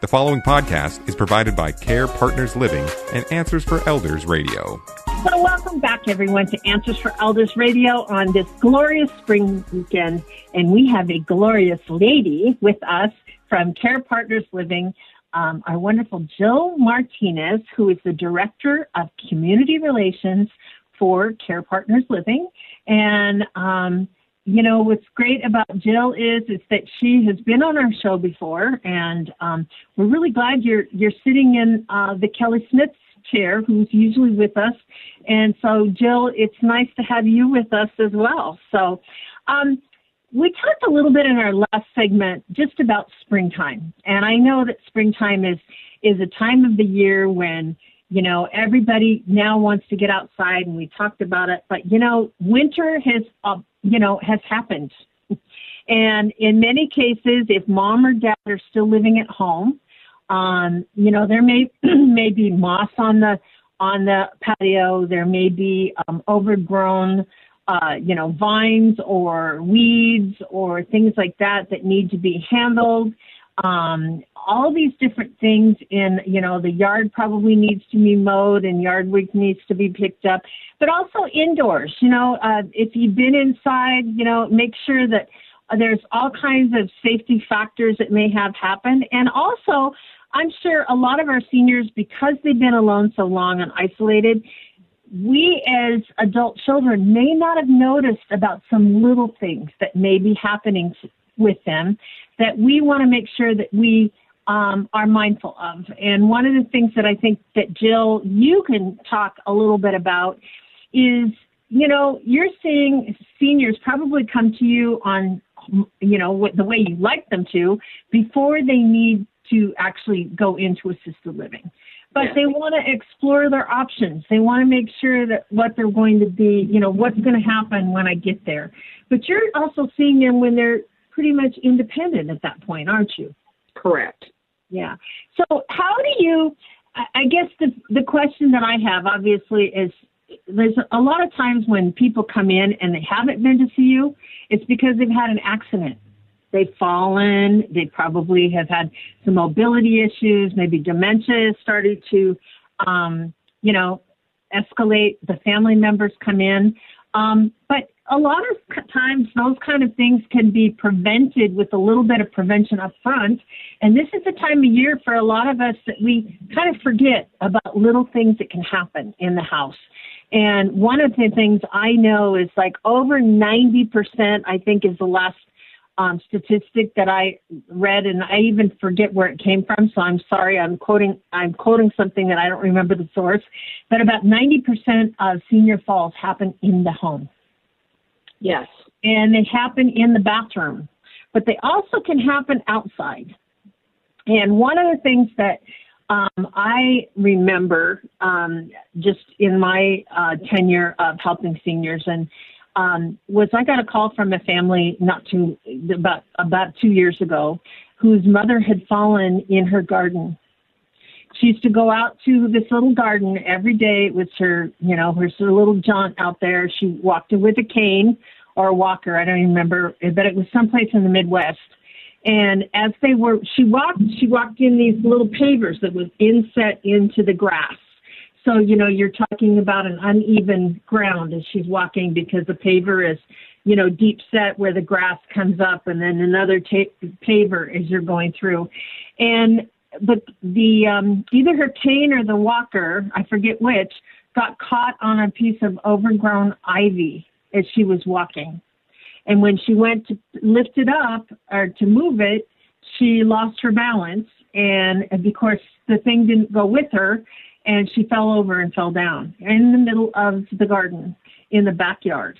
The following podcast is provided by Care Partners Living and Answers for Elders Radio. So, welcome back, everyone, to Answers for Elders Radio on this glorious spring weekend. And we have a glorious lady with us from Care Partners Living, um, our wonderful Jill Martinez, who is the Director of Community Relations for Care Partners Living. And um, you know what's great about Jill is is that she has been on our show before, and um, we're really glad you're you're sitting in uh, the Kelly Smith chair, who's usually with us. And so, Jill, it's nice to have you with us as well. So, um, we talked a little bit in our last segment just about springtime, and I know that springtime is is a time of the year when you know everybody now wants to get outside, and we talked about it. But you know, winter has uh, you know, has happened. And in many cases, if mom or dad are still living at home, um, you know, there may may be moss on the on the patio. There may be um, overgrown, uh, you know, vines or weeds or things like that that need to be handled um, all these different things in, you know, the yard probably needs to be mowed and yard week needs to be picked up, but also indoors, you know, uh, if you've been inside, you know, make sure that there's all kinds of safety factors that may have happened. And also, I'm sure a lot of our seniors, because they've been alone so long and isolated, we as adult children may not have noticed about some little things that may be happening with them that we want to make sure that we um, are mindful of. And one of the things that I think that Jill, you can talk a little bit about is, you know, you're seeing seniors probably come to you on, you know, the way you like them to before they need to actually go into assisted living. But yeah. they want to explore their options. They want to make sure that what they're going to be, you know, what's going to happen when I get there. But you're also seeing them when they're pretty much independent at that point, aren't you? Correct. Yeah. So how do you? I guess the the question that I have obviously is there's a lot of times when people come in and they haven't been to see you, it's because they've had an accident. They've fallen. They probably have had some mobility issues. Maybe dementia started to, um, you know, escalate. The family members come in. Um, but a lot of times those kind of things can be prevented with a little bit of prevention up front. And this is the time of year for a lot of us that we kind of forget about little things that can happen in the house. And one of the things I know is like over 90%, I think is the last um, statistic that I read, and I even forget where it came from. So I'm sorry, I'm quoting I'm quoting something that I don't remember the source. But about 90% of senior falls happen in the home. Yes. And they happen in the bathroom, but they also can happen outside. And one of the things that um, I remember um, just in my uh, tenure of helping seniors and um, was I got a call from a family not too about about two years ago, whose mother had fallen in her garden. She used to go out to this little garden every day with her, you know, her little jaunt out there. She walked with a cane or a walker. I don't even remember, but it was someplace in the Midwest. And as they were, she walked, she walked in these little pavers that was inset into the grass. So, you know, you're talking about an uneven ground as she's walking because the paver is, you know, deep set where the grass comes up and then another ta- paver as you're going through. And, but the, um, either her cane or the walker, I forget which, got caught on a piece of overgrown ivy as she was walking. And when she went to lift it up or to move it, she lost her balance. And, of course, the thing didn't go with her, and she fell over and fell down in the middle of the garden in the backyard.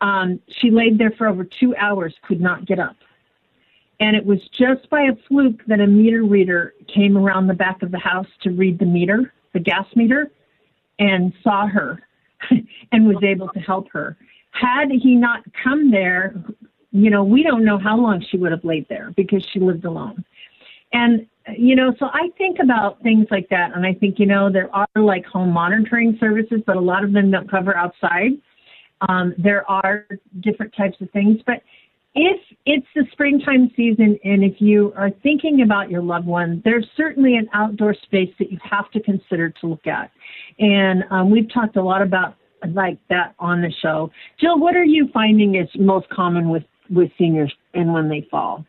Um, she laid there for over two hours, could not get up. And it was just by a fluke that a meter reader came around the back of the house to read the meter, the gas meter, and saw her and was able to help her had he not come there, you know, we don't know how long she would have laid there because she lived alone. And, you know, so I think about things like that. And I think, you know, there are like home monitoring services, but a lot of them don't cover outside. Um, there are different types of things. But if it's the springtime season and if you are thinking about your loved one, there's certainly an outdoor space that you have to consider to look at. And um, we've talked a lot about like that on the show. Jill, what are you finding is most common with, with seniors and when they fall?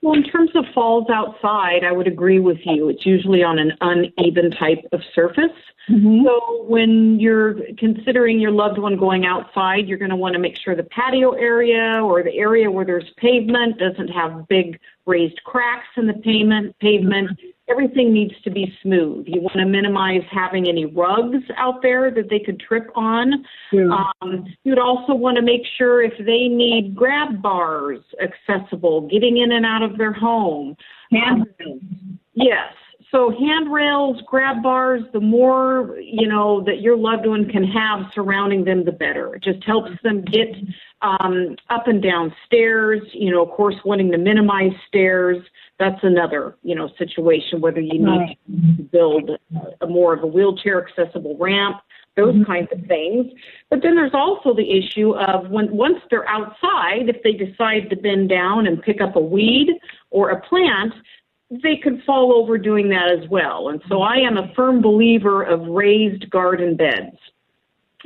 Well, in terms of falls outside, I would agree with you. It's usually on an uneven type of surface. Mm-hmm. So when you're considering your loved one going outside, you're going to want to make sure the patio area or the area where there's pavement doesn't have big raised cracks in the pavement. Pavement. Everything needs to be smooth. You want to minimize having any rugs out there that they could trip on. Yeah. Um, you'd also want to make sure if they need grab bars accessible, getting in and out of their home. Handrails. Um, yes so handrails, grab bars, the more, you know, that your loved one can have surrounding them, the better. It just helps them get um, up and down stairs, you know, of course, wanting to minimize stairs. That's another, you know, situation, whether you need to build a more of a wheelchair accessible ramp, those mm-hmm. kinds of things. But then there's also the issue of when once they're outside, if they decide to bend down and pick up a weed or a plant, they could fall over doing that as well. And so I am a firm believer of raised garden beds.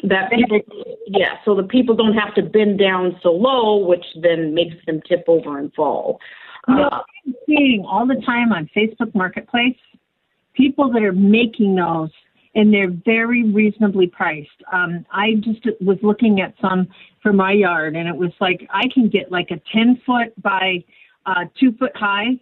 That people, yeah, so the people don't have to bend down so low, which then makes them tip over and fall. Uh, I'm seeing all the time on Facebook Marketplace people that are making those, and they're very reasonably priced. Um, I just was looking at some for my yard, and it was like I can get like a 10 foot by uh, two foot high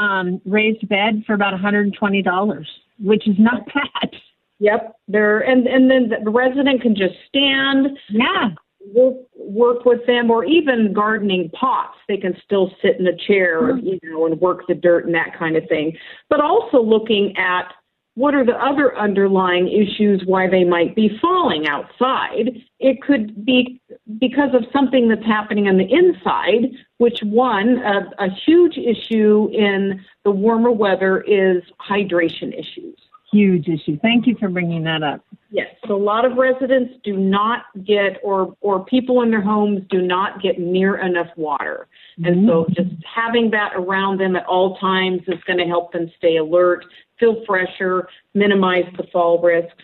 um, raised bed for about $120, which is not bad. Yep, there and and then the resident can just stand. Yeah. Work, work with them, or even gardening pots. They can still sit in a chair, mm-hmm. you know, and work the dirt and that kind of thing. But also looking at what are the other underlying issues why they might be falling outside? It could be because of something that's happening on the inside, which one, a, a huge issue in the warmer weather is hydration issues. Huge issue. Thank you for bringing that up. Yes, so a lot of residents do not get, or or people in their homes do not get near enough water, mm-hmm. and so mm-hmm. just having that around them at all times is going to help them stay alert, feel fresher, minimize the fall risks.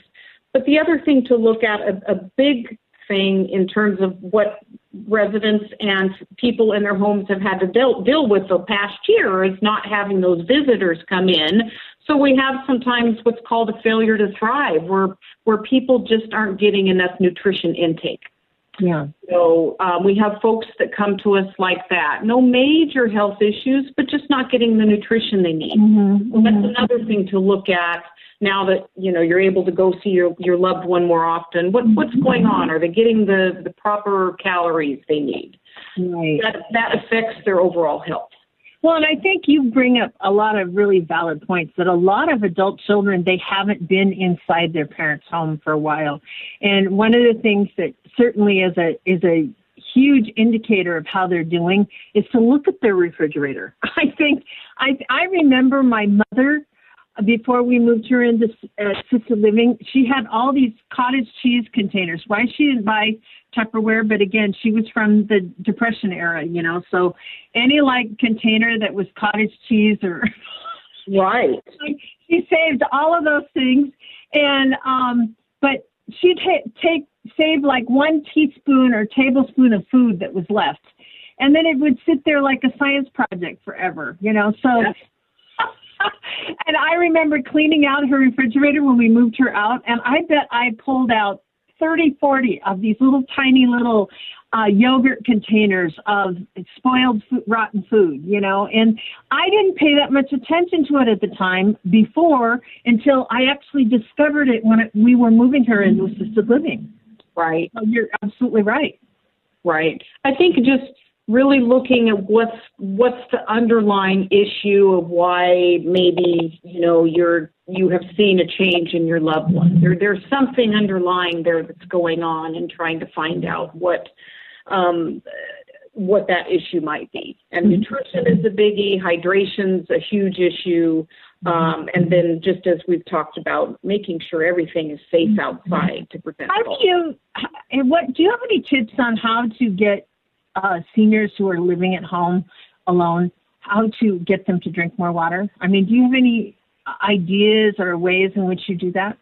But the other thing to look at, a, a big thing in terms of what residents and people in their homes have had to deal, deal with the past year is not having those visitors come in. So we have sometimes what's called a failure to thrive, where where people just aren't getting enough nutrition intake. Yeah. So um, we have folks that come to us like that. No major health issues, but just not getting the nutrition they need. Mm-hmm. That's mm-hmm. another thing to look at now that you know you're able to go see your your loved one more often. What what's mm-hmm. going on? Are they getting the the proper calories they need? Right. That that affects their overall health. Well, and I think you bring up a lot of really valid points that a lot of adult children, they haven't been inside their parents' home for a while. And one of the things that certainly is a, is a huge indicator of how they're doing is to look at their refrigerator. I think I, I remember my mother before we moved her into uh, assisted living, she had all these cottage cheese containers. Why she didn't buy Tupperware, but again, she was from the Depression era, you know. So any like container that was cottage cheese or right, she saved all of those things, and um, but she'd ta- take save like one teaspoon or tablespoon of food that was left, and then it would sit there like a science project forever, you know. So. Yes and I remember cleaning out her refrigerator when we moved her out, and I bet I pulled out 30, 40 of these little tiny little uh, yogurt containers of spoiled food, rotten food, you know, and I didn't pay that much attention to it at the time before until I actually discovered it when it, we were moving her into assisted living. Right. So you're absolutely right. Right. I think just really looking at what's what's the underlying issue of why maybe you know you're you have seen a change in your loved one. There there's something underlying there that's going on, and trying to find out what um, what that issue might be. And mm-hmm. nutrition is a biggie. Hydration's a huge issue. Um, and then, just as we've talked about, making sure everything is safe mm-hmm. outside to prevent. How do you? What do you have any tips on how to get uh, seniors who are living at home alone how to get them to drink more water? I mean, do you have any ideas or ways in which you do that?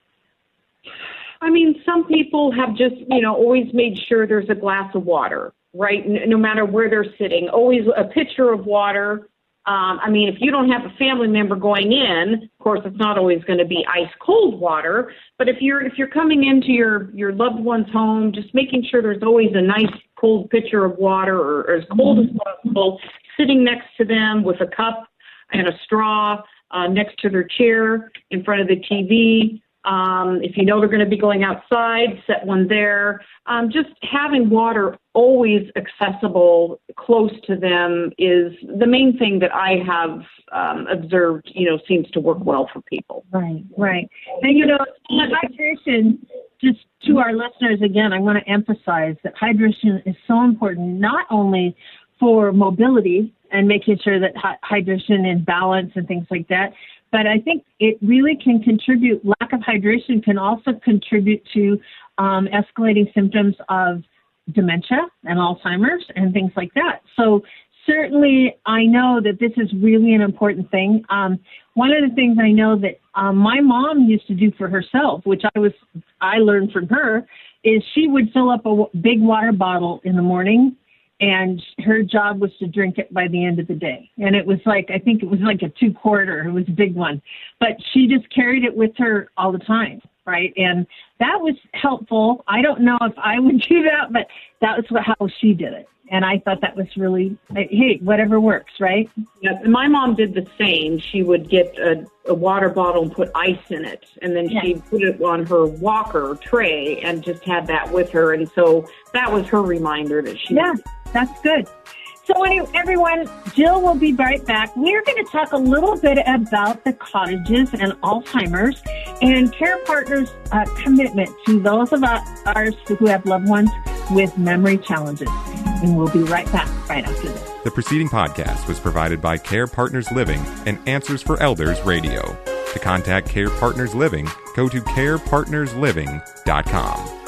I mean, some people have just, you know, always made sure there's a glass of water, right? No matter where they're sitting, always a pitcher of water. Um, I mean, if you don't have a family member going in, of course, it's not always going to be ice cold water. But if you're if you're coming into your your loved one's home, just making sure there's always a nice cold pitcher of water or, or as cold as possible, sitting next to them with a cup and a straw uh, next to their chair in front of the TV. Um, if you know they're going to be going outside, set one there. Um, just having water always accessible, close to them, is the main thing that I have um, observed. You know, seems to work well for people. Right, right. And you know, hydration. Just to our listeners again, I want to emphasize that hydration is so important, not only for mobility and making sure that hydration and balance and things like that. But I think it really can contribute, lack of hydration can also contribute to um, escalating symptoms of dementia and Alzheimer's and things like that. So certainly I know that this is really an important thing. Um, one of the things I know that um, my mom used to do for herself, which I was I learned from her, is she would fill up a big water bottle in the morning and her job was to drink it by the end of the day. And it was like, I think it was like a two quarter, it was a big one. But she just carried it with her all the time, right? And that was helpful. I don't know if I would do that, but that was what, how she did it and I thought that was really hey, whatever works, right? Yeah, my mom did the same. She would get a, a water bottle and put ice in it, and then yeah. she'd put it on her walker tray and just had that with her. And so that was her reminder that she. Yeah, that's good. So, anyway, everyone, Jill will be right back. We're going to talk a little bit about the cottages and Alzheimer's and Care Partners' uh, commitment to those of us who have loved ones with memory challenges and we'll be right back right after this. The preceding podcast was provided by Care Partners Living and Answers for Elders Radio. To contact Care Partners Living, go to carepartnersliving.com.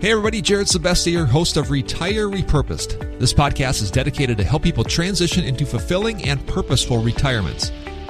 Hey everybody, Jared Sebestier, host of Retire Repurposed. This podcast is dedicated to help people transition into fulfilling and purposeful retirements.